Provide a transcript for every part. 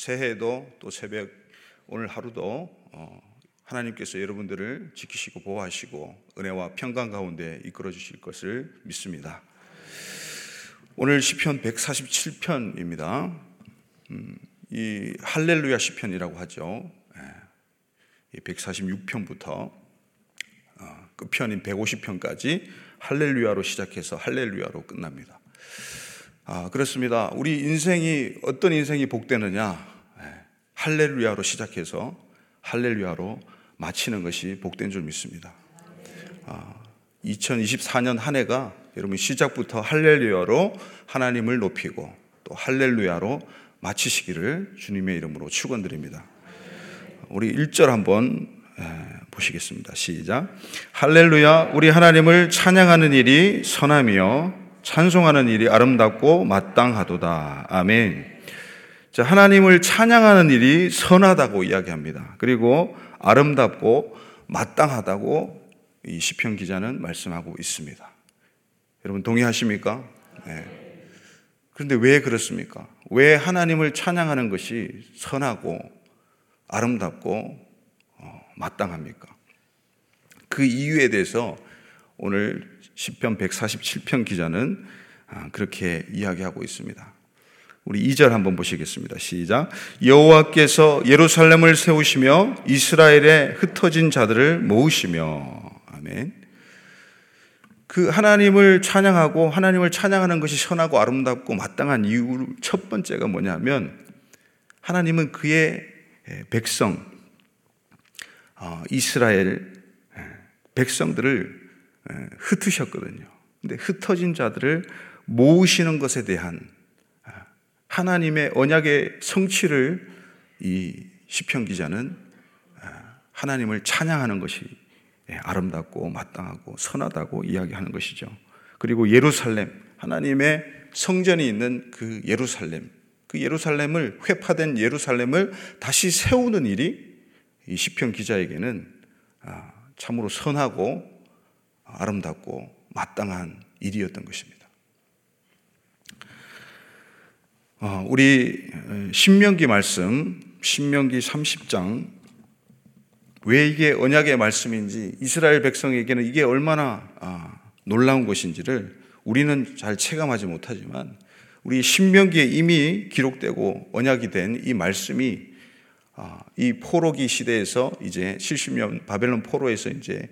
새해도 또 새벽 오늘 하루도 어, 하나님께서 여러분들을 지키시고 보호하시고 은혜와 평강 가운데 이끌어 주실 것을 믿습니다. 오늘 시편 147편입니다. 음, 이 할렐루야 시편이라고 하죠. 예, 146편부터 어, 끝편인 150편까지 할렐루야로 시작해서 할렐루야로 끝납니다. 아, 그렇습니다. 우리 인생이 어떤 인생이 복되느냐? 예, 할렐루야로 시작해서 할렐루야로 마치는 것이 복된 줄 믿습니다. 아, 2024년 한 해가 여러분 시작부터 할렐루야로 하나님을 높이고 또 할렐루야로 마치시기를 주님의 이름으로 축원드립니다. 우리 1절 한번 보시겠습니다. 시작. 할렐루야 우리 하나님을 찬양하는 일이 선하며 찬송하는 일이 아름답고 마땅하도다. 아멘. 자, 하나님을 찬양하는 일이 선하다고 이야기합니다. 그리고 아름답고 마땅하다고 이 시편 기자는 말씀하고 있습니다. 여러분 동의하십니까? 네. 그런데 왜 그렇습니까? 왜 하나님을 찬양하는 것이 선하고 아름답고 어, 마땅합니까? 그 이유에 대해서 오늘 시편 147편 기자는 아, 그렇게 이야기하고 있습니다. 우리 2절 한번 보시겠습니다. 시작. 여호와께서 예루살렘을 세우시며 이스라엘의 흩어진 자들을 모으시며 아멘. 그 하나님을 찬양하고 하나님을 찬양하는 것이 선하고 아름답고 마땅한 이유 첫 번째가 뭐냐면 하나님은 그의 백성 어, 이스라엘 백성들을 흩으셨거든요. 근데 흩어진 자들을 모으시는 것에 대한 아, 하나님의 언약의 성취를 이 시편 기자는 아, 하나님을 찬양하는 것이 예, 아름답고 마땅하고 선하다고 이야기하는 것이죠. 그리고 예루살렘 하나님의 성전이 있는 그 예루살렘 그 예루살렘을 회파된 예루살렘을 다시 세우는 일이 이 시편 기자에게는 아, 참으로 선하고 아름답고 마땅한 일이었던 것입니다. 어, 우리 신명기 말씀, 신명기 30장 왜 이게 언약의 말씀인지 이스라엘 백성에게는 이게 얼마나 아, 놀라운 것인지를 우리는 잘 체감하지 못하지만 우리 신명기에 이미 기록되고 언약이 된 이 말씀이 아, 이 포로기 시대에서 이제 70년 바벨론 포로에서 이제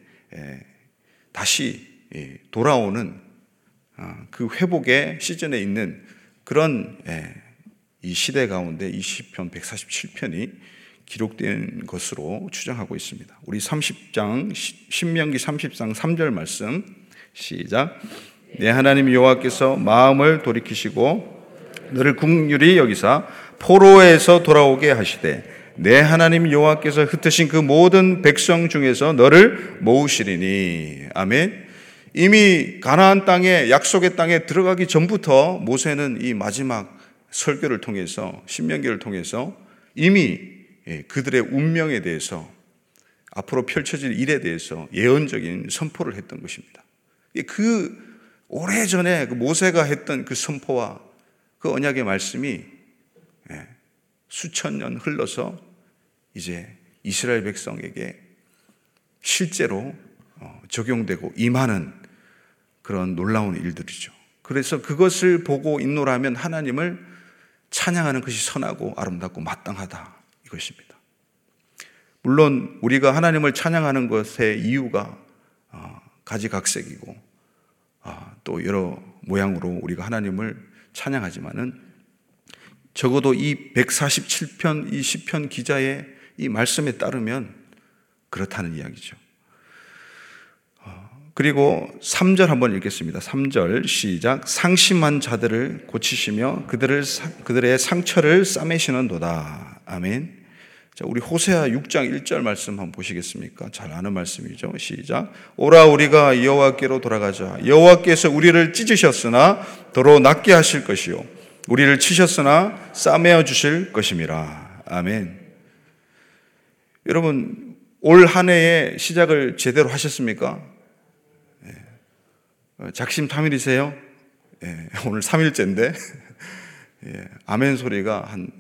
다시 예, 돌아오는 아, 그 회복의 시즌에 있는 그런 예, 이 시대 가운데 이 시편 147편이 기록된 것으로 추정하고 있습니다. 우리 30장 신명기 30장 3절 말씀 시작. 내 하나님 여호와께서 마음을 돌이키시고 너를 국률이 여기사 포로에서 돌아오게 하시되 내 하나님 여호와께서 흩으신 그 모든 백성 중에서 너를 모으시리니 아멘. 이미 가나안 땅에 약속의 땅에 들어가기 전부터 모세는 이 마지막 설교를 통해서 신명기를 통해서 이미 예, 그들의 운명에 대해서 앞으로 펼쳐질 일에 대해서 예언적인 선포를 했던 것입니다. 그 오래전에 그 모세가 했던 그 선포와 그 언약의 말씀이 예, 수천 년 흘러서 이제 이스라엘 백성에게 실제로 어, 적용되고 임하는 그런 놀라운 일들이죠. 그래서 그것을 보고 인노라면 하나님을 찬양하는 것이 선하고 아름답고 마땅하다 이것입니다. 물론 우리가 하나님을 찬양하는 것의 이유가 어, 가지각색이고 어, 또 여러 모양으로 우리가 하나님을 찬양하지만은 적어도 이 147편 이 시편 기자의 이 말씀에 따르면 그렇다는 이야기죠. 어, 그리고 3절 한번 읽겠습니다. 3절 시작. 상심한 자들을 고치시며 그들을 그들의 상처를 싸매시는도다. 아멘. 자, 우리 호세아 6장 1절 말씀 한번 보시겠습니까? 잘 아는 말씀이죠. 시작. 오라 우리가 여호와께로 돌아가자. 여호와께서 우리를 찢으셨으나 더러 낫게 하실 것이요 우리를 치셨으나 싸매어 주실 것임이라. 아멘. 여러분 올 한 해의 시작을 제대로 하셨습니까? 예. 어, 작심삼일이세요? 예. 오늘 3일째인데 예. 아멘 소리가 한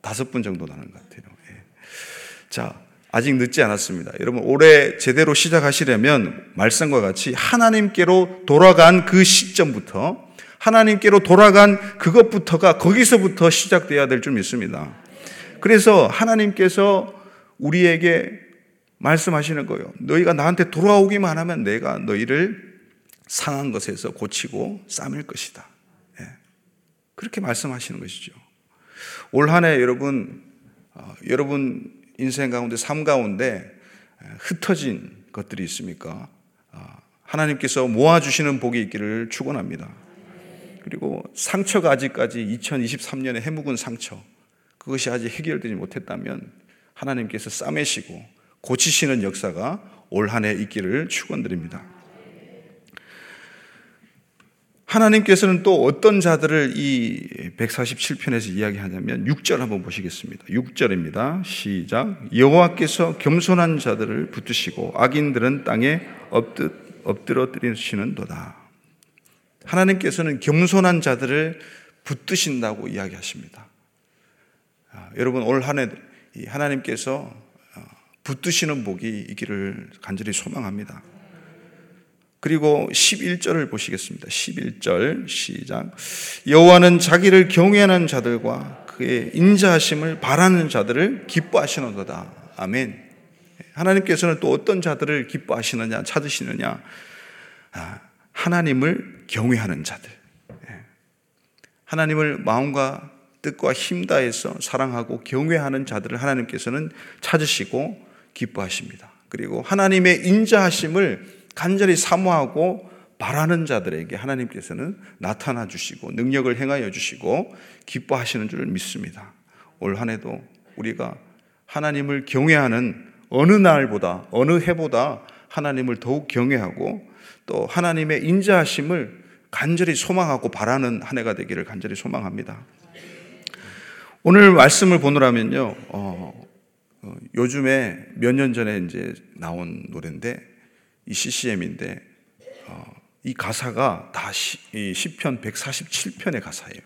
다섯 분 정도 나는 것 같아요. 예. 자, 아직 늦지 않았습니다. 여러분, 올해 제대로 시작하시려면 말씀과 같이 하나님께로 돌아간 그 시점부터 하나님께로 돌아간 그것부터가 거기서부터 시작돼야 될 줄 믿습니다. 그래서 하나님께서 우리에게 말씀하시는 거예요. 너희가 나한테 돌아오기만 하면 내가 너희를 상한 것에서 고치고 싸맬 것이다. 예. 그렇게 말씀하시는 것이죠. 올 한 해 여러분, 어, 여러분 인생 가운데, 삶 가운데 흩어진 것들이 있습니까? 어, 하나님께서 모아주시는 복이 있기를 축원합니다. 그리고 상처가 아직까지 2023년에 해묵은 상처, 그것이 아직 해결되지 못했다면 하나님께서 싸매시고 고치시는 역사가 올 한 해 있기를 축원드립니다. 하나님께서는 또 어떤 자들을 이 147편에서 이야기하냐면 6절 한번 보시겠습니다. 6절입니다. 시작. 여호와께서 겸손한 자들을 붙드시고 악인들은 땅에 엎드러뜨리시는도다. 하나님께서는 겸손한 자들을 붙드신다고 이야기하십니다. 아, 여러분 올 한해 하나님께서 어, 붙드시는 복이 있기를 간절히 소망합니다. 그리고 11절을 보시겠습니다. 11절 시작. 여호와는 자기를 경외하는 자들과 그의 인자하심을 바라는 자들을 기뻐하시는도다. 아멘. 하나님께서는 또 어떤 자들을 기뻐하시느냐 찾으시느냐? 아, 하나님을 경외하는 자들. 예. 하나님을 마음과 뜻과 힘 다해서 사랑하고 경외하는 자들을 하나님께서는 찾으시고 기뻐하십니다. 그리고 하나님의 인자하심을 간절히 사모하고 바라는 자들에게 하나님께서는 나타나 주시고 능력을 행하여 주시고 기뻐하시는 줄을 믿습니다. 올 한 해도 우리가 하나님을 경외하는 어느 날보다 어느 해보다 하나님을 더욱 경외하고 또 하나님의 인자하심을 간절히 소망하고 바라는 한 해가 되기를 간절히 소망합니다. 오늘 말씀을 보느라면요, 어, 어, 요즘에 몇 년 전에 이제 나온 노래인데 이 CCM인데 어, 이 가사가 다 시, 이 시편 147편의 가사예요.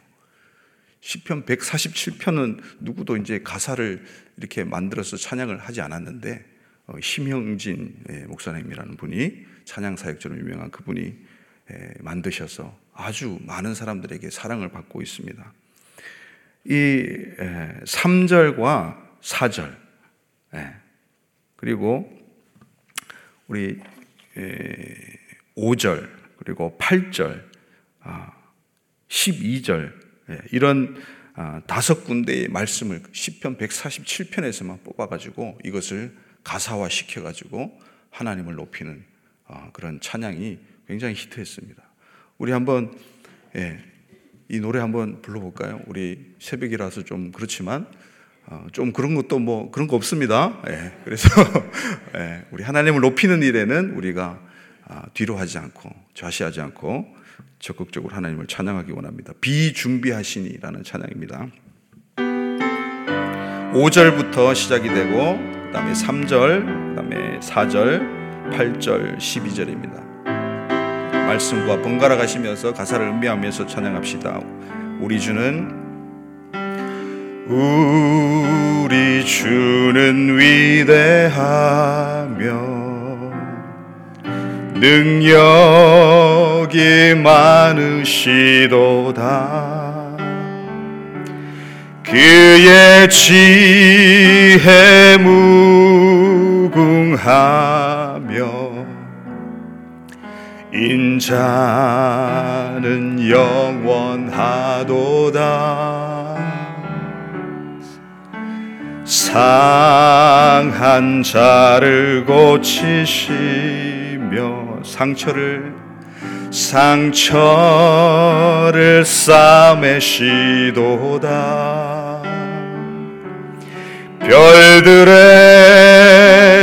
시편 147편은 누구도 이제 가사를 이렇게 만들어서 찬양을 하지 않았는데 어, 심형진 예, 목사님이라는 분이 찬양 사역처럼 유명한 그분이 예, 만드셔서 아주 많은 사람들에게 사랑을 받고 있습니다. 이 3절과 예, 4절 예, 그리고 우리 5절 그리고 8절 12절 아, 예, 이런 아, 다섯 군데의 말씀을 10편 147편에서만 뽑아가지고 이것을 가사화 시켜가지고 하나님을 높이는 아, 그런 찬양이 굉장히 히트했습니다. 우리 한번 예, 이 노래 한번 불러볼까요? 우리 새벽이라서 좀 그렇지만 어, 좀 그런 것도 뭐 그런 거 없습니다. 예, 그래서 예, 우리 하나님을 높이는 일에는 우리가 아, 뒤로 하지 않고 좌시하지 않고 적극적으로 하나님을 찬양하기 원합니다. 비준비하시니라는 찬양입니다. 5절부터 시작이 되고 그다음에 3절, 그다음에 4절, 8절, 12절입니다. 말씀과 번갈아 가시면서 가사를 음미하면서 찬양합시다. 우리 주는 우리 주는 위대하며 능력이 많으시도다 그의 지혜 무궁하며 인자는 영원하도다. 상한 자를 고치시며 상처를 상처를 싸매시도다 별들의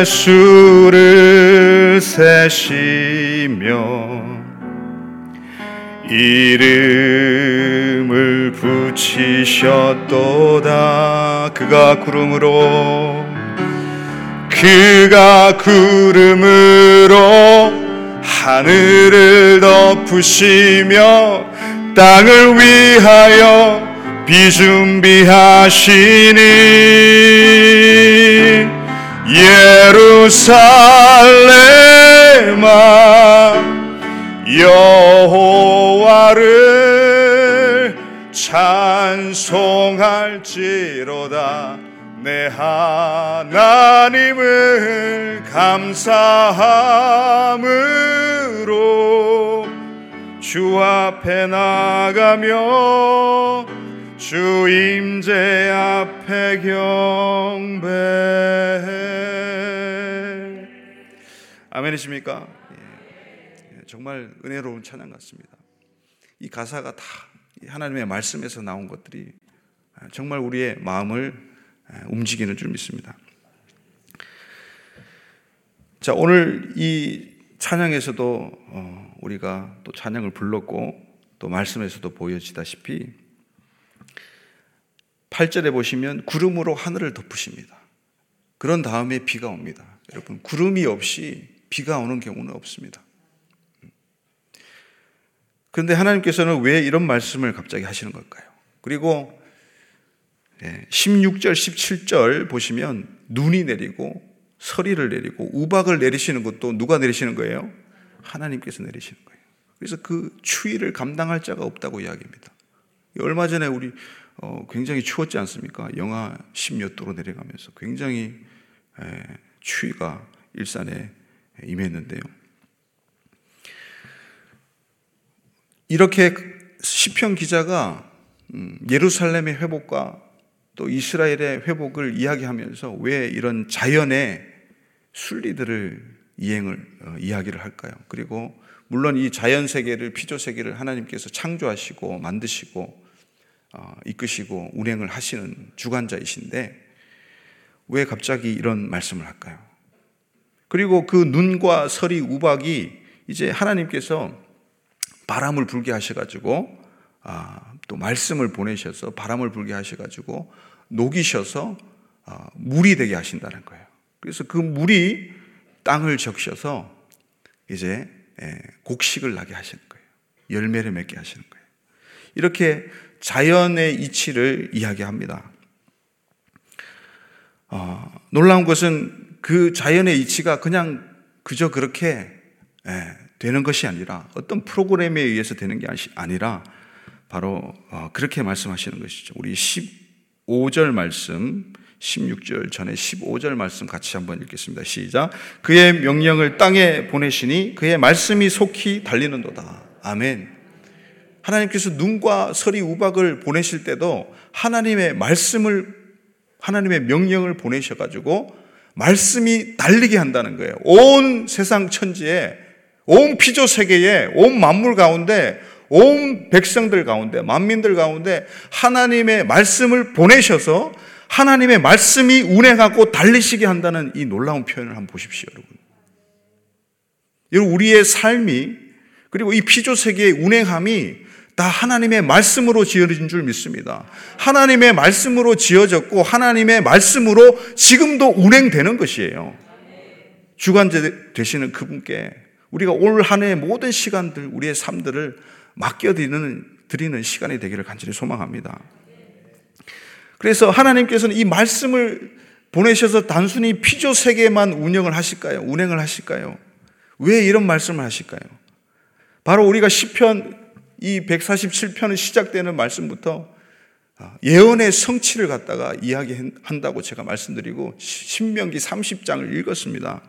수를 세시며 이름을 붙이셨도다. 그가 구름으로 그가 구름으로 하늘을 덮으시며 땅을 위하여 비준비하시니 예루살렘아 여호와를 찬송할지로다. 내 하나님을 감사함으로 주 앞에 나가며 주 임재 앞에 경배 아멘이십니까? 예. 정말 은혜로운 찬양 같습니다. 이 가사가 다 하나님의 말씀에서 나온 것들이 정말 우리의 마음을 움직이는 줄 믿습니다. 자, 오늘 이 찬양에서도 어, 우리가 또 찬양을 불렀고 또 말씀에서도 보여지다시피 8절에 보시면 구름으로 하늘을 덮으십니다. 그런 다음에 비가 옵니다. 여러분, 구름이 없이 비가 오는 경우는 없습니다. 그런데 하나님께서는 왜 이런 말씀을 갑자기 하시는 걸까요? 그리고 16절, 예, 17절 보시면 눈이 내리고 서리를 내리고 우박을 내리시는 것도 누가 내리시는 거예요? 하나님께서 내리시는 거예요. 그래서 그 추위를 감당할 자가 없다고 이야기합니다. 얼마 전에 우리 어, 굉장히 추웠지 않습니까? 영하 10몇 도로 내려가면서 굉장히 추위가 일산에 임했는데요. 이렇게 시편 기자가 음, 예루살렘의 회복과 또 이스라엘의 회복을 이야기하면서 왜 이런 자연의 순리들을 이행을 어, 이야기를 할까요? 그리고 물론 이 자연 세계를 피조 세계를 하나님께서 창조하시고 만드시고 어, 이끄시고 운행을 하시는 주관자이신데 왜 갑자기 이런 말씀을 할까요? 그리고 그 눈과 서리 우박이 이제 하나님께서 바람을 불게 하셔가지고 아, 또 말씀을 보내셔서 바람을 불게 하셔가지고 녹이셔서 아, 물이 되게 하신다는 거예요. 그래서 그 물이 땅을 적셔서 이제 예, 곡식을 나게 하시는 거예요. 열매를 맺게 하시는 거예요. 이렇게 자연의 이치를 이야기합니다. 어, 놀라운 것은 그 자연의 이치가 그냥 그저 그렇게 예, 되는 것이 아니라 어떤 프로그램에 의해서 되는 게 아니라 바로 어, 그렇게 말씀하시는 것이죠. 우리 15절 말씀, 16절 전에 15절 말씀 같이 한번 읽겠습니다. 시작. 그의 명령을 땅에 보내시니 그의 말씀이 속히 달리는도다. 아멘. 하나님께서 눈과 서리 우박을 보내실 때도 하나님의 말씀을 하나님의 명령을 보내셔 가지고 말씀이 달리게 한다는 거예요. 온 세상 천지에, 온 피조 세계에, 온 만물 가운데, 온 백성들 가운데, 만민들 가운데 하나님의 말씀을 보내셔서 하나님의 말씀이 운행하고 달리시게 한다는 이 놀라운 표현을 한번 보십시오, 여러분. 여러분, 우리의 삶이 그리고 이 피조 세계의 운행함이 다 하나님의 말씀으로 지어진 줄 믿습니다. 하나님의 말씀으로 지어졌고 하나님의 말씀으로 지금도 운행되는 것이에요. 주관제 되시는 그분께 우리가 올 한 해의 모든 시간들, 우리의 삶들을 맡겨드리는 드리는 시간이 되기를 간절히 소망합니다. 그래서 하나님께서는 이 말씀을 보내셔서 단순히 피조 세계만 운영을 하실까요? 운행을 하실까요? 왜 이런 말씀을 하실까요? 바로 우리가 시편 이 147편은 시작되는 말씀부터 아, 예언의 성취를 갖다가 이야기한다고 제가 말씀드리고 신명기 30장을 읽었습니다.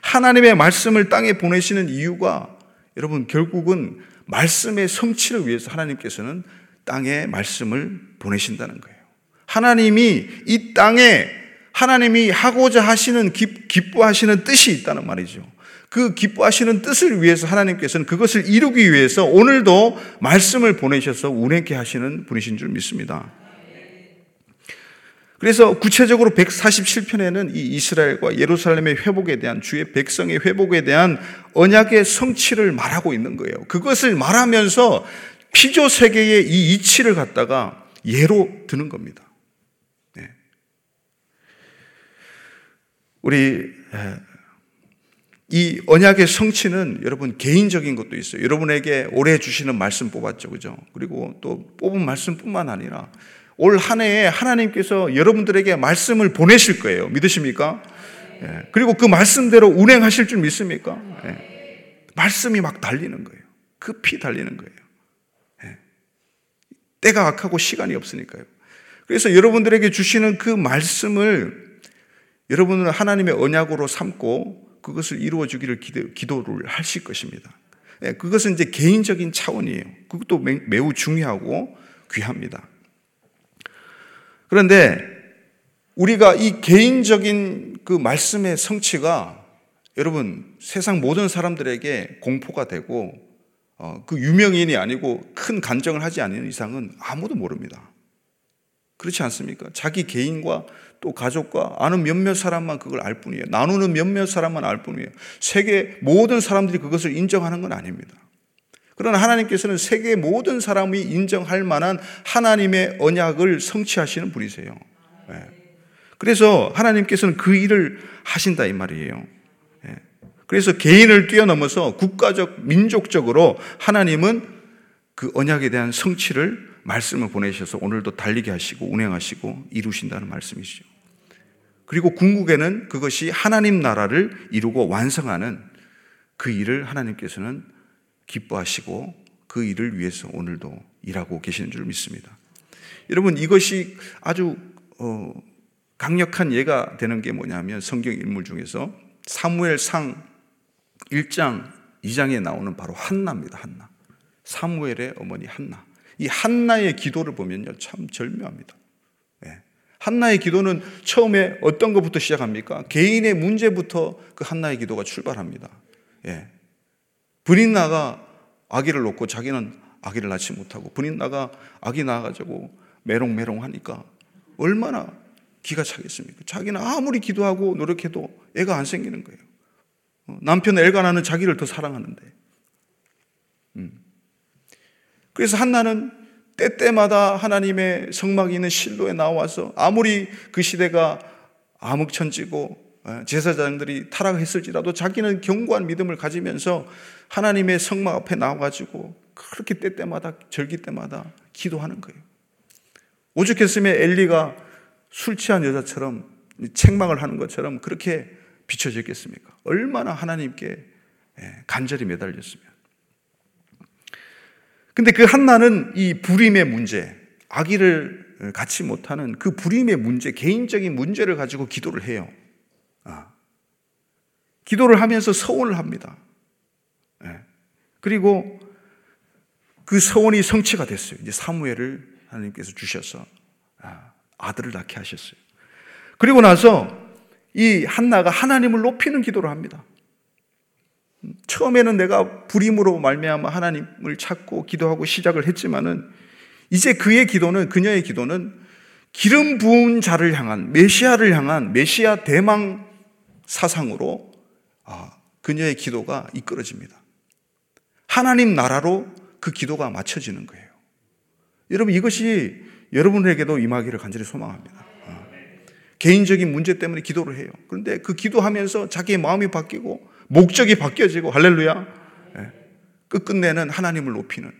하나님의 말씀을 땅에 보내시는 이유가 여러분 결국은 말씀의 성취를 위해서 하나님께서는 땅에 말씀을 보내신다는 거예요. 하나님이 이 땅에 하나님이 하고자 하시는 기뻐하시는 뜻이 있다는 말이죠. 그 기뻐하시는 뜻을 위해서 하나님께서는 그것을 이루기 위해서 오늘도 말씀을 보내셔서 운행케 하시는 분이신 줄 믿습니다. 그래서 구체적으로 147편에는 이 이스라엘과 예루살렘의 회복에 대한 주의 백성의 회복에 대한 언약의 성취를 말하고 있는 거예요. 그것을 말하면서 피조 세계의 이 이치를 갖다가 예로 드는 겁니다. 네. 우리 이 언약의 성취는 여러분 개인적인 것도 있어요. 여러분에게 올해 주시는 말씀 뽑았죠. 그죠? 그리고 또 뽑은 말씀뿐만 아니라 올 한 해에 하나님께서 여러분들에게 말씀을 보내실 거예요. 믿으십니까? 예. 그리고 그 말씀대로 운행하실 줄 믿습니까? 예. 말씀이 막 달리는 거예요. 급히 달리는 거예요. 예. 때가 악하고 시간이 없으니까요. 그래서 여러분들에게 주시는 그 말씀을 여러분은 하나님의 언약으로 삼고 그것을 이루어 주기를 기도, 를 하실 것입니다. 예, 그것은 이제 개인적인 차원이에요. 그것도 매우 중요하고 귀합니다. 그런데 우리가 이 개인적인 그 말씀의 성취가 여러분 세상 모든 사람들에게 공포가 되고 어, 그 유명인이 아니고 큰 간정을 하지 않는 이상은 아무도 모릅니다. 그렇지 않습니까? 자기 개인과 또 가족과 아는 몇몇 사람만 그걸 알 뿐이에요. 나누는 몇몇 사람만 알 뿐이에요. 세계 모든 사람들이 그것을 인정하는 건 아닙니다. 그러나 하나님께서는 세계 모든 사람이 인정할 만한 하나님의 언약을 성취하시는 분이세요. 네. 그래서 하나님께서는 그 일을 하신다 이 말이에요. 네. 그래서 개인을 뛰어넘어서 국가적, 민족적으로 하나님은 그 언약에 대한 성취를 말씀을 보내셔서 오늘도 달리게 하시고 운행하시고 이루신다는 말씀이시죠. 그리고 궁극에는 그것이 하나님 나라를 이루고 완성하는 그 일을 하나님께서는 기뻐하시고 그 일을 위해서 오늘도 일하고 계시는 줄 믿습니다. 여러분 이것이 아주 어, 강력한 예가 되는 게 뭐냐면 성경 인물 중에서 사무엘상 1장 2장에 나오는 바로 한나입니다. 한나. 사무엘의 어머니 한나. 이 한나의 기도를 보면요. 참 절묘합니다. 네. 한나의 기도는 처음에 어떤 것부터 시작합니까? 개인의 문제부터 그 한나의 기도가 출발합니다. 예. 분인나가 아기를 놓고 자기는 아기를 낳지 못하고 분인나가 아기 낳아가지고 메롱메롱 하니까 얼마나 기가 차겠습니까? 자기는 아무리 기도하고 노력해도 애가 안 생기는 거예요. 어, 남편 엘가나는 자기를 더 사랑하는데. 음. 그래서 한나는 때때마다 하나님의 성막이 있는 실로에 나와서 아무리 그 시대가 암흑천지고 어, 제사장들이 타락했을지라도 자기는 견고한 믿음을 가지면서 하나님의 성막 앞에 나와가지고 그렇게 때때마다 절기 때마다 기도하는 거예요. 오죽했으면 엘리가 술 취한 여자처럼 책망을 하는 것처럼 그렇게 비춰졌겠습니까? 얼마나 하나님께 예, 간절히 매달렸으면. 근데 그 한나는 이 불임의 문제, 아기를 갖지 못하는 그 불임의 문제, 개인적인 문제를 가지고 기도를 해요. 아. 기도를 하면서 서원을 합니다. 네. 그리고 그 서원이 성취가 됐어요. 이제 사무엘을 하나님께서 주셔서 아, 아들을 낳게 하셨어요. 그리고 나서 이 한나가 하나님을 높이는 기도를 합니다. 처음에는 내가 불임으로 말미암아 하나님을 찾고 기도하고 시작을 했지만은 이제 그의 기도는 그녀의 기도는 기름 부은 자를 향한 메시아를 향한 메시아 대망 사상으로 아, 그녀의 기도가 이끌어집니다. 하나님 나라로 그 기도가 맞춰지는 거예요. 여러분 이것이 여러분에게도 임하기를 간절히 소망합니다. 아, 개인적인 문제 때문에 기도를 해요. 그런데 그 기도하면서 자기의 마음이 바뀌고 목적이 바뀌어지고 할렐루야. 예, 끝끝내는 하나님을 높이는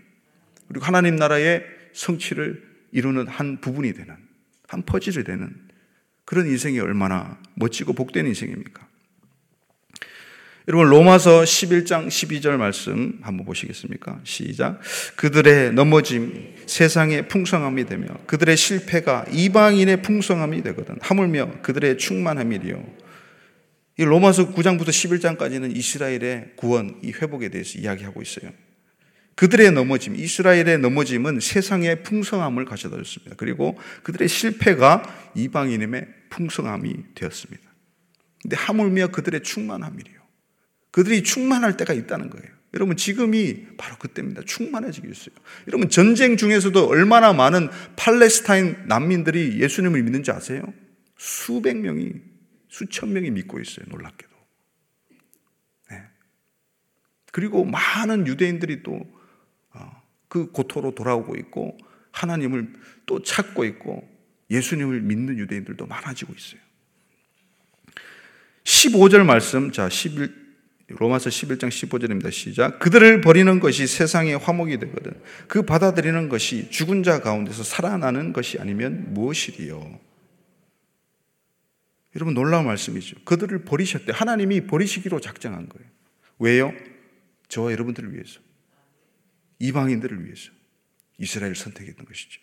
그리고 하나님 나라의 성취를 이루는 한 부분이 되는 한 퍼즐이 되는 그런 인생이 얼마나 멋지고 복된 인생입니까? 여러분 로마서 11장 12절 말씀 한번 보시겠습니까? 시작. 그들의 넘어짐 세상의 풍성함이 되며 그들의 실패가 이방인의 풍성함이 되거든. 하물며 그들의 충만함이리요. 이 로마서 9장부터 11장까지는 이스라엘의 구원, 이 회복에 대해서 이야기하고 있어요. 그들의 넘어짐, 이스라엘의 넘어짐은 세상의 풍성함을 가져다 줬습니다. 그리고 그들의 실패가 이방인임의 풍성함이 되었습니다. 근데 하물며 그들의 충만함이래요. 그들이 충만할 때가 있다는 거예요. 여러분, 지금이 바로 그때입니다. 충만해지고 있어요. 여러분, 전쟁 중에서도 얼마나 많은 팔레스타인 난민들이 예수님을 믿는지 아세요? 수백 명이, 수천 명이 믿고 있어요. 놀랍게도. 네. 그리고 많은 유대인들이 또 그 고토로 돌아오고 있고 하나님을 또 찾고 있고 예수님을 믿는 유대인들도 많아지고 있어요. 15절 말씀, 자, 11, 로마서 11장 15절입니다. 시작. 그들을 버리는 것이 세상의 화목이 되거든. 그 받아들이는 것이 죽은 자 가운데서 살아나는 것이 아니면 무엇이리요? 여러분 놀라운 말씀이죠. 그들을 버리셨대. 하나님이 버리시기로 작정한 거예요. 왜요? 저와 여러분들을 위해서. 이방인들을 위해서. 이스라엘을 선택했던 것이죠.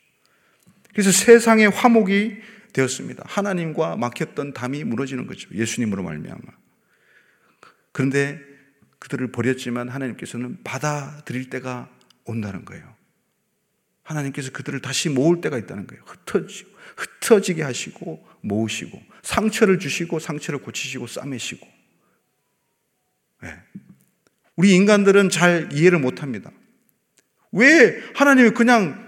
그래서 세상의 화목이 되었습니다. 하나님과 막혔던 담이 무너지는 거죠. 예수님으로 말미암아. 그런데 그들을 버렸지만 하나님께서는 받아들일 때가 온다는 거예요. 하나님께서 그들을 다시 모을 때가 있다는 거예요. 흩어지고, 흩어지게 하시고, 모으시고, 상처를 주시고, 상처를 고치시고, 싸매시고. 네. 우리 인간들은 잘 이해를 못 합니다. 왜 하나님이 그냥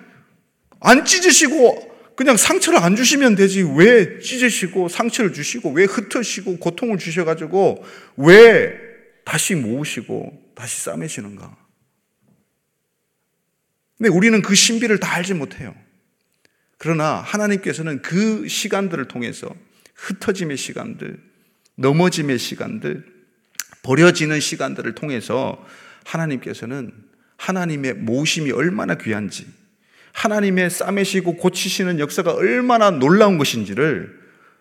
안 찢으시고 그냥 상처를 안 주시면 되지. 왜 찢으시고 상처를 주시고 왜 흩으시고 고통을 주셔가지고 왜 다시 모으시고 다시 싸매시는가? 근데 우리는 그 신비를 다 알지 못해요. 그러나 하나님께서는 그 시간들을 통해서 흩어짐의 시간들, 넘어짐의 시간들, 버려지는 시간들을 통해서 하나님께서는 하나님의 모심이 얼마나 귀한지, 하나님의 싸매시고 고치시는 역사가 얼마나 놀라운 것인지를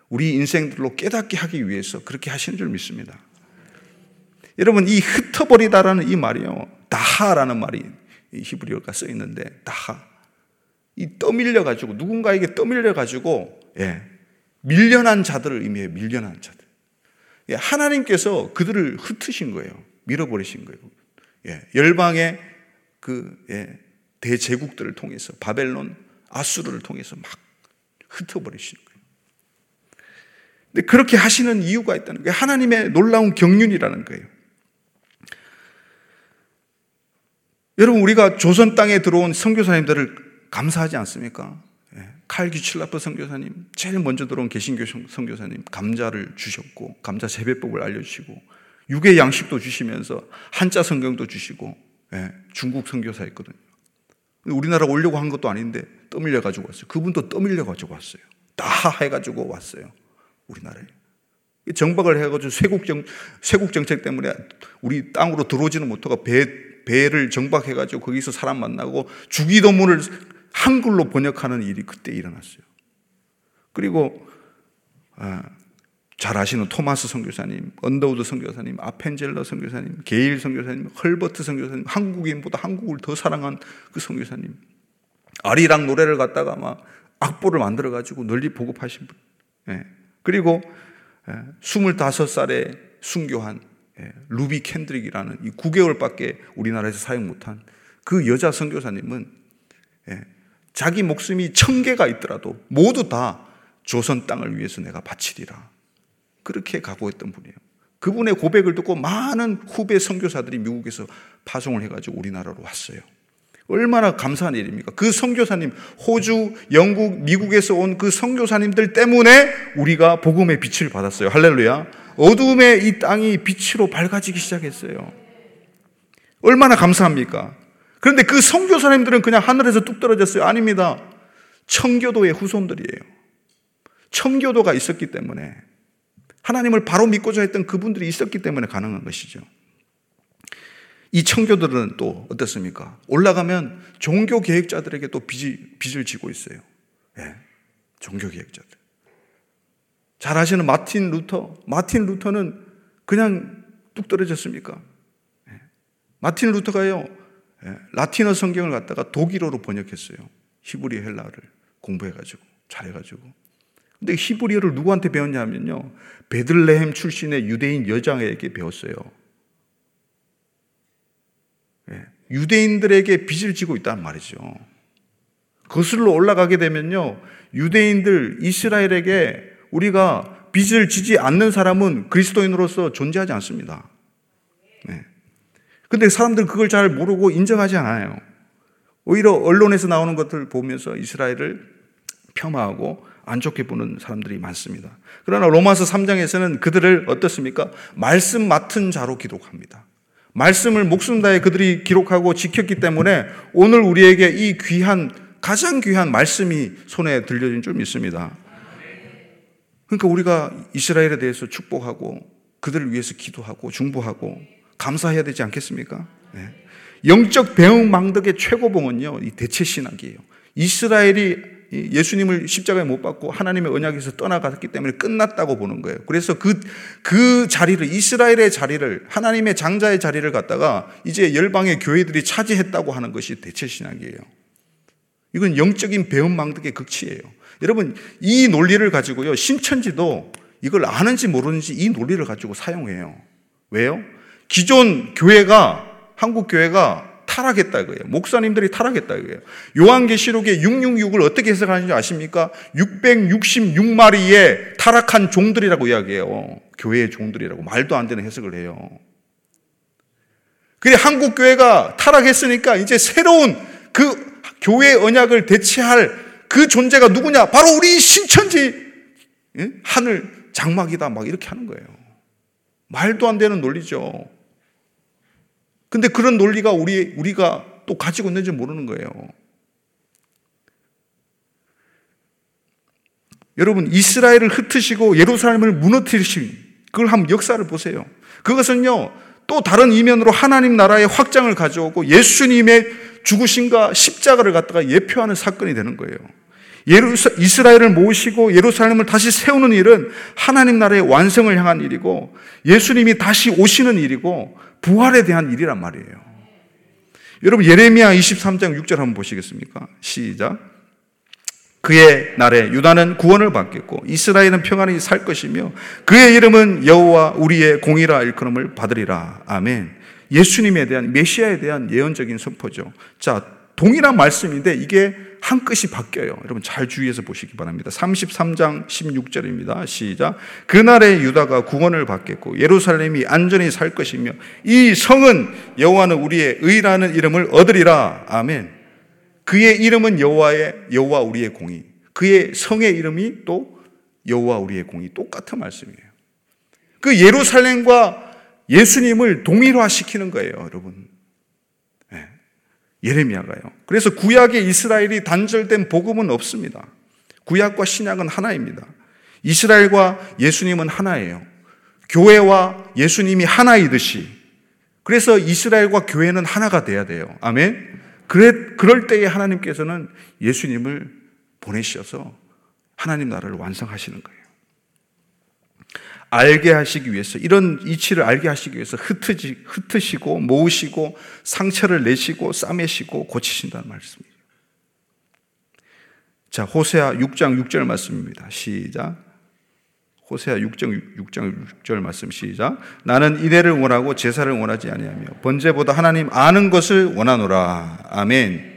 우리 인생들로 깨닫게 하기 위해서 그렇게 하시는 줄 믿습니다. 여러분, 이 흩어버리다라는 이 말이요. 다하라는 말이 히브리어가 써 있는데, 다하. 이 떠밀려 가지고, 누군가에게 떠밀려 가지고, 예, 밀려난 자들을 의미해요. 밀려난 자들. 예, 하나님께서 그들을 흩으신 거예요. 밀어버리신 거예요. 예, 열방의 그, 예, 대제국들을 통해서 바벨론, 아수르를 통해서 막 흩어버리시는 거예요. 근데 그렇게 하시는 이유가 있다는 거예요. 하나님의 놀라운 경륜이라는 거예요. 여러분 우리가 조선 땅에 들어온 선교사님들을 감사하지 않습니까? 예, 칼 귀칠라프 선교사님, 제일 먼저 들어온 개신교 선교사님 감자를 주셨고 감자 재배법을 알려주시고 육의 양식도 주시면서 한자 성경도 주시고 예, 중국 선교사였거든요. 우리나라 오려고 한 것도 아닌데 떠밀려 가지고 왔어요. 그분도 떠밀려 가지고 왔어요. 다 해가지고 왔어요. 우리나라에. 정박을 해가지고 쇄국 정, 쇄국 정책 때문에 우리 땅으로 들어오지는 못하고 배, 배를 정박해가지고 거기서 사람 만나고 주기도문을 한글로 번역하는 일이 그때 일어났어요. 그리고, 아, 잘 아시는 토마스 선교사님, 언더우드 선교사님, 아펜젤러 선교사님, 게일 선교사님, 헐버트 선교사님, 한국인보다 한국을 더 사랑한 그 선교사님, 아리랑 노래를 갖다가 막 악보를 만들어 가지고 널리 보급하신 분. 예. 그리고 25살에 예, 순교한 예, 루비 캔드릭이라는 이 9개월밖에 우리나라에서 사용 못한 그 여자 선교사님은 예, 자기 목숨이 천 개가 있더라도 모두 다 조선 땅을 위해서 내가 바치리라. 그렇게 각오했던 분이에요. 그분의 고백을 듣고 많은 후배 선교사들이 미국에서 파송을 해가지고 우리나라로 왔어요. 얼마나 감사한 일입니까? 그 선교사님, 호주, 영국, 미국에서 온 그 선교사님들 때문에 우리가 복음의 빛을 받았어요. 할렐루야. 어둠의 이 땅이 빛으로 밝아지기 시작했어요. 얼마나 감사합니까? 그런데 그 선교사님들은 그냥 하늘에서 뚝 떨어졌어요. 아닙니다. 청교도의 후손들이에요. 청교도가 있었기 때문에 하나님을 바로 믿고자 했던 그분들이 있었기 때문에 가능한 것이죠. 이 청교도들은 또 어떻습니까? 올라가면 종교 개혁자들에게 또 빚을 지고 있어요. 예, 종교 개혁자들. 잘 아시는 마틴 루터. 마틴 루터는 그냥 뚝 떨어졌습니까? 예. 마틴 루터가요, 예, 라틴어 성경을 갖다가 독일어로 번역했어요. 히브리 헬라를 공부해가지고, 잘해가지고. 근데 히브리어를 누구한테 배웠냐면요. 베들레헴 출신의 유대인 여자에게 배웠어요. 예, 유대인들에게 빚을 지고 있다는 말이죠. 거슬러 올라가게 되면요. 유대인들, 이스라엘에게 우리가 빚을 지지 않는 사람은 그리스도인으로서 존재하지 않습니다. 네. 근데 사람들 그걸 잘 모르고 인정하지 않아요. 오히려 언론에서 나오는 것들 보면서 이스라엘을 폄하하고 안 좋게 보는 사람들이 많습니다. 그러나 로마서 3장에서는 그들을 어떻습니까? 말씀 맡은 자로 기록합니다. 말씀을 목숨 다해 그들이 기록하고 지켰기 때문에 오늘 우리에게 이 귀한 가장 귀한 말씀이 손에 들려진 줄 믿습니다. 그러니까 우리가 이스라엘에 대해서 축복하고 그들을 위해서 기도하고 중보하고 감사해야 되지 않겠습니까? 네. 영적 배응망덕의 최고봉은요, 이 대체 신학이에요. 이스라엘이 예수님을 십자가에 못 박고 하나님의 언약에서 떠나갔기 때문에 끝났다고 보는 거예요. 그래서 그, 그 자리를, 이스라엘의 자리를, 하나님의 장자의 자리를 갖다가 이제 열방의 교회들이 차지했다고 하는 것이 대체신학이에요. 이건 영적인 배은망덕의 극치예요. 여러분, 이 논리를 가지고요, 신천지도 이걸 아는지 모르는지 이 논리를 가지고 사용해요. 왜요? 기존 교회가, 한국 교회가 타락했다 이거예요. 목사님들이 타락했다 이거예요. 요한계시록의 666을 어떻게 해석하는지 아십니까? 666마리의 타락한 종들이라고 이야기해요. 교회의 종들이라고 말도 안 되는 해석을 해요. 그래 한국 교회가 타락했으니까 이제 새로운 그 교회 언약을 대체할 그 존재가 누구냐? 바로 우리 신천지 하늘 장막이다 막 이렇게 하는 거예요. 말도 안 되는 논리죠. 근데 그런 논리가 우리, 우리가 또 가지고 있는지 모르는 거예요. 여러분, 이스라엘을 흩으시고 예루살렘을 무너뜨리신 그걸 한번 역사를 보세요. 그것은요, 또 다른 이면으로 하나님 나라의 확장을 가져오고 예수님의 죽으심과 십자가를 갖다가 예표하는 사건이 되는 거예요. 예루사, 이스라엘을 모시고 예루살렘을 다시 세우는 일은 하나님 나라의 완성을 향한 일이고 예수님이 다시 오시는 일이고 부활에 대한 일이란 말이에요. 여러분 예레미야 23장 6절 한번 보시겠습니까? 시작. 그의 날에 유다는 구원을 받겠고 이스라엘은 평안히 살 것이며 그의 이름은 여호와 우리의 공이라 일컬음을 받으리라. 아멘. 예수님에 대한 메시아에 대한 예언적인 선포죠. 자, 동일한 말씀인데 이게 한 끝이 바뀌어요. 여러분 잘 주의해서 보시기 바랍니다. 33장 16절입니다. 시작. 그날에 유다가 구원을 받겠고 예루살렘이 안전히 살 것이며 이 성은 여호와는 우리의 의라는 이름을 얻으리라. 아멘. 그의 이름은 여호와의 여호와 우리의 공의. 그의 성의 이름이 또 여호와 우리의 공의. 똑같은 말씀이에요. 그 예루살렘과 예수님을 동일화시키는 거예요, 여러분. 예레미야가요. 그래서 구약의 이스라엘이 단절된 복음은 없습니다. 구약과 신약은 하나입니다. 이스라엘과 예수님은 하나예요. 교회와 예수님이 하나이듯이. 그래서 이스라엘과 교회는 하나가 돼야 돼요. 아멘. 그래, 그럴 때에 하나님께서는 예수님을 보내셔서 하나님 나라를 완성하시는 거예요. 알게 하시기 위해서 이런 이치를 알게 하시기 위해서 흩으시, 흩으시고 모으시고 상처를 내시고 싸매시고 고치신다는 말씀이에요. 자, 호세아 6장 6절 말씀입니다. 시작. 호세아 6장 6장 6절 말씀 시작. 나는 이대를 원하고 제사를 원하지 아니하며 번제보다 하나님 아는 것을 원하노라. 아멘.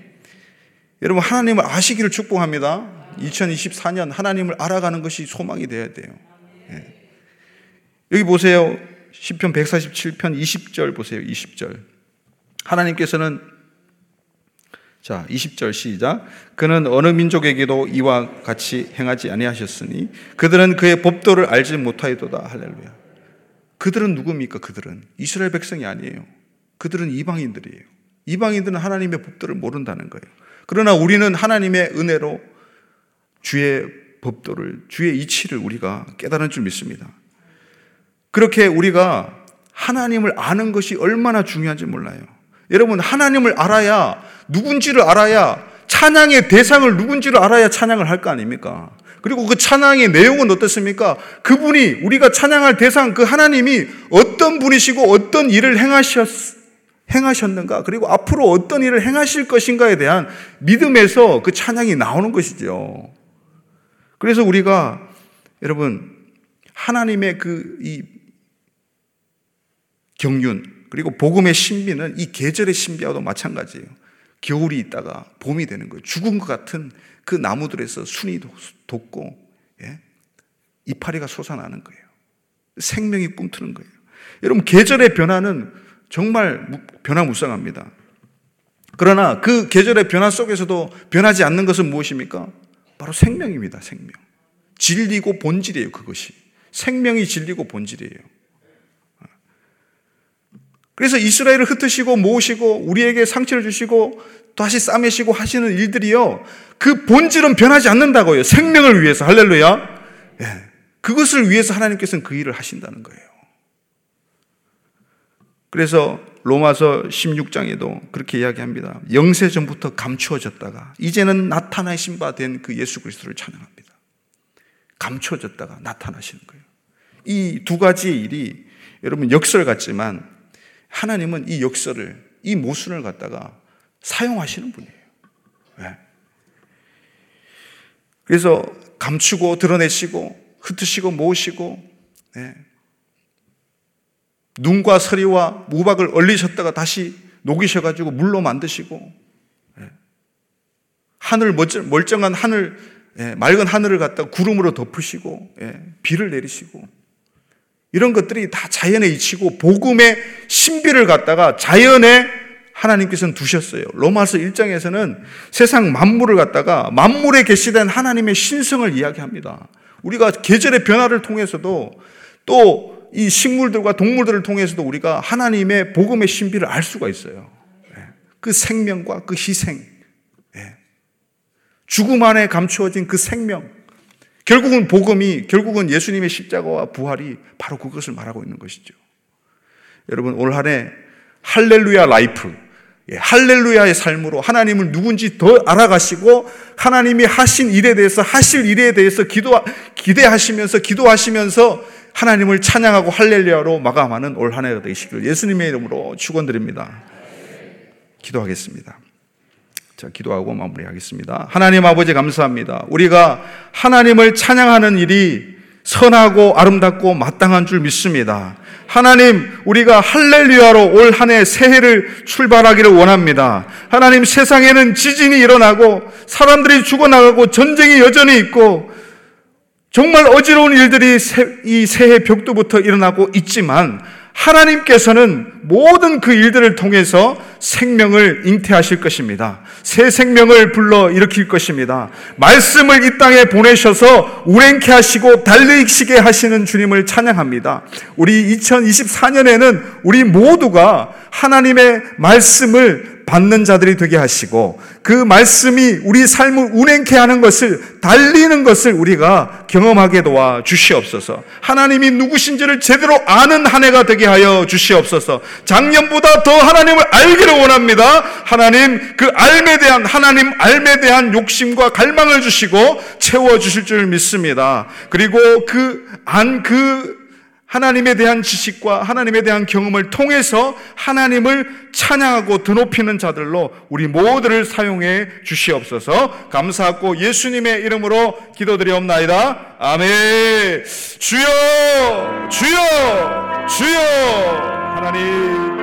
여러분 하나님을 아시기를 축복합니다. 2024년 하나님을 알아가는 것이 소망이 되어야 돼요. 예. 여기 보세요. 10편 147편 20절 보세요. 20절. 하나님께서는 자, 20절 시작. 그는 어느 민족에게도 이와 같이 행하지 아니하셨으니 그들은 그의 법도를 알지 못하이도다. 할렐루야. 그들은 누굽니까? 그들은 이스라엘 백성이 아니에요. 그들은 이방인들이에요. 이방인들은 하나님의 법도를 모른다는 거예요. 그러나 우리는 하나님의 은혜로 주의 법도를 주의 이치를 우리가 깨달은 줄 믿습니다. 그렇게 우리가 하나님을 아는 것이 얼마나 중요한지 몰라요. 여러분, 하나님을 알아야, 누군지를 알아야, 찬양의 대상을 누군지를 알아야 찬양을 할 거 아닙니까? 그리고 그 찬양의 내용은 어떻습니까? 그분이, 우리가 찬양할 대상, 그 하나님이 어떤 분이시고 어떤 일을 행하셨, 행하셨는가, 그리고 앞으로 어떤 일을 행하실 것인가에 대한 믿음에서 그 찬양이 나오는 것이죠. 그래서 우리가, 여러분, 하나님의 그, 이 경륜, 그리고 복음의 신비는 이 계절의 신비와도 마찬가지예요. 겨울이 있다가 봄이 되는 거예요. 죽은 것 같은 그 나무들에서 순이 돋고, 예? 이파리가 솟아나는 거예요. 생명이 꿈트는 거예요. 여러분, 계절의 변화는 정말 변화무쌍합니다. 그러나 그 계절의 변화 속에서도 변하지 않는 것은 무엇입니까? 바로 생명입니다, 생명. 진리고 본질이에요, 그것이. 생명이 진리고 본질이에요. 그래서 이스라엘을 흩으시고 모으시고 우리에게 상처를 주시고 다시 싸매시고 하시는 일들이요. 그 본질은 변하지 않는다고요. 생명을 위해서. 할렐루야. 예. 그것을 위해서 하나님께서는 그 일을 하신다는 거예요. 그래서 로마서 16장에도 그렇게 이야기합니다. 영세 전부터 감추어졌다가 이제는 나타나신 바 된 그 예수 그리스도를 찬양합니다. 감추어졌다가 나타나시는 거예요. 이 두 가지 일이 여러분 역설 같지만 하나님은 이 역설을 이 모순을 갖다가 사용하시는 분이에요. 네. 그래서 감추고 드러내시고 흩으시고 모으시고 네. 눈과 서리와 무박을 얼리셨다가 다시 녹이셔가지고 물로 만드시고 예. 하늘 멀쩡한 하늘 예, 맑은 하늘을 갖다 구름으로 덮으시고 예, 비를 내리시고 이런 것들이 다 자연의 이치고 복음의 신비를 갖다가 자연에 하나님께서는 두셨어요. 로마서 1장에서는 세상 만물을 갖다가 만물에 계시된 하나님의 신성을 이야기합니다. 우리가 계절의 변화를 통해서도 또 이 식물들과 동물들을 통해서도 우리가 하나님의 복음의 신비를 알 수가 있어요. 예. 그 생명과 그 희생, 예. 죽음 안에 감추어진 그 생명, 결국은 복음이, 결국은 예수님의 십자가와 부활이 바로 그것을 말하고 있는 것이죠. 여러분, 올 한 해 할렐루야 라이프, 예, 할렐루야의 삶으로 하나님을 누군지 더 알아가시고 하나님이 하신 일에 대해서 하실 일에 대해서 기도 기대하시면서 기도하시면서 하나님을 찬양하고 할렐루야로 마감하는 올 한 해가 되시길 예수님의 이름으로 축원드립니다. 기도하겠습니다. 자, 기도하고 마무리하겠습니다. 하나님 아버지 감사합니다. 우리가 하나님을 찬양하는 일이 선하고 아름답고 마땅한 줄 믿습니다. 하나님, 우리가 할렐루야로 올 한 해 새해를 출발하기를 원합니다. 하나님, 세상에는 지진이 일어나고 사람들이 죽어나가고 전쟁이 여전히 있고 정말 어지러운 일들이 이 새해 벽도부터 일어나고 있지만 하나님께서는 모든 그 일들을 통해서 생명을 잉태하실 것입니다. 새 생명을 불러 일으킬 것입니다. 말씀을 이 땅에 보내셔서 우랭케 하시고 달리시게 하시는 주님을 찬양합니다. 우리 2024년에는 우리 모두가 하나님의 말씀을 받는 자들이 되게 하시고 그 말씀이 우리 삶을 운행케 하는 것을 달리는 것을 우리가 경험하게 도와 주시옵소서. 하나님이 누구신지를 제대로 아는 한 해가 되게 하여 주시옵소서. 작년보다 더 하나님을 알기를 원합니다. 하나님 그 알에 대한 하나님 알에 대한 욕심과 갈망을 주시고 채워 주실 줄 믿습니다. 그리고 그 안그 그 하나님에 대한 지식과 하나님에 대한 경험을 통해서 하나님을 찬양하고 드높이는 자들로 우리 모두를 사용해 주시옵소서 감사하고 예수님의 이름으로 기도드리옵나이다. 아멘. 주여, 주여, 주여, 하나님.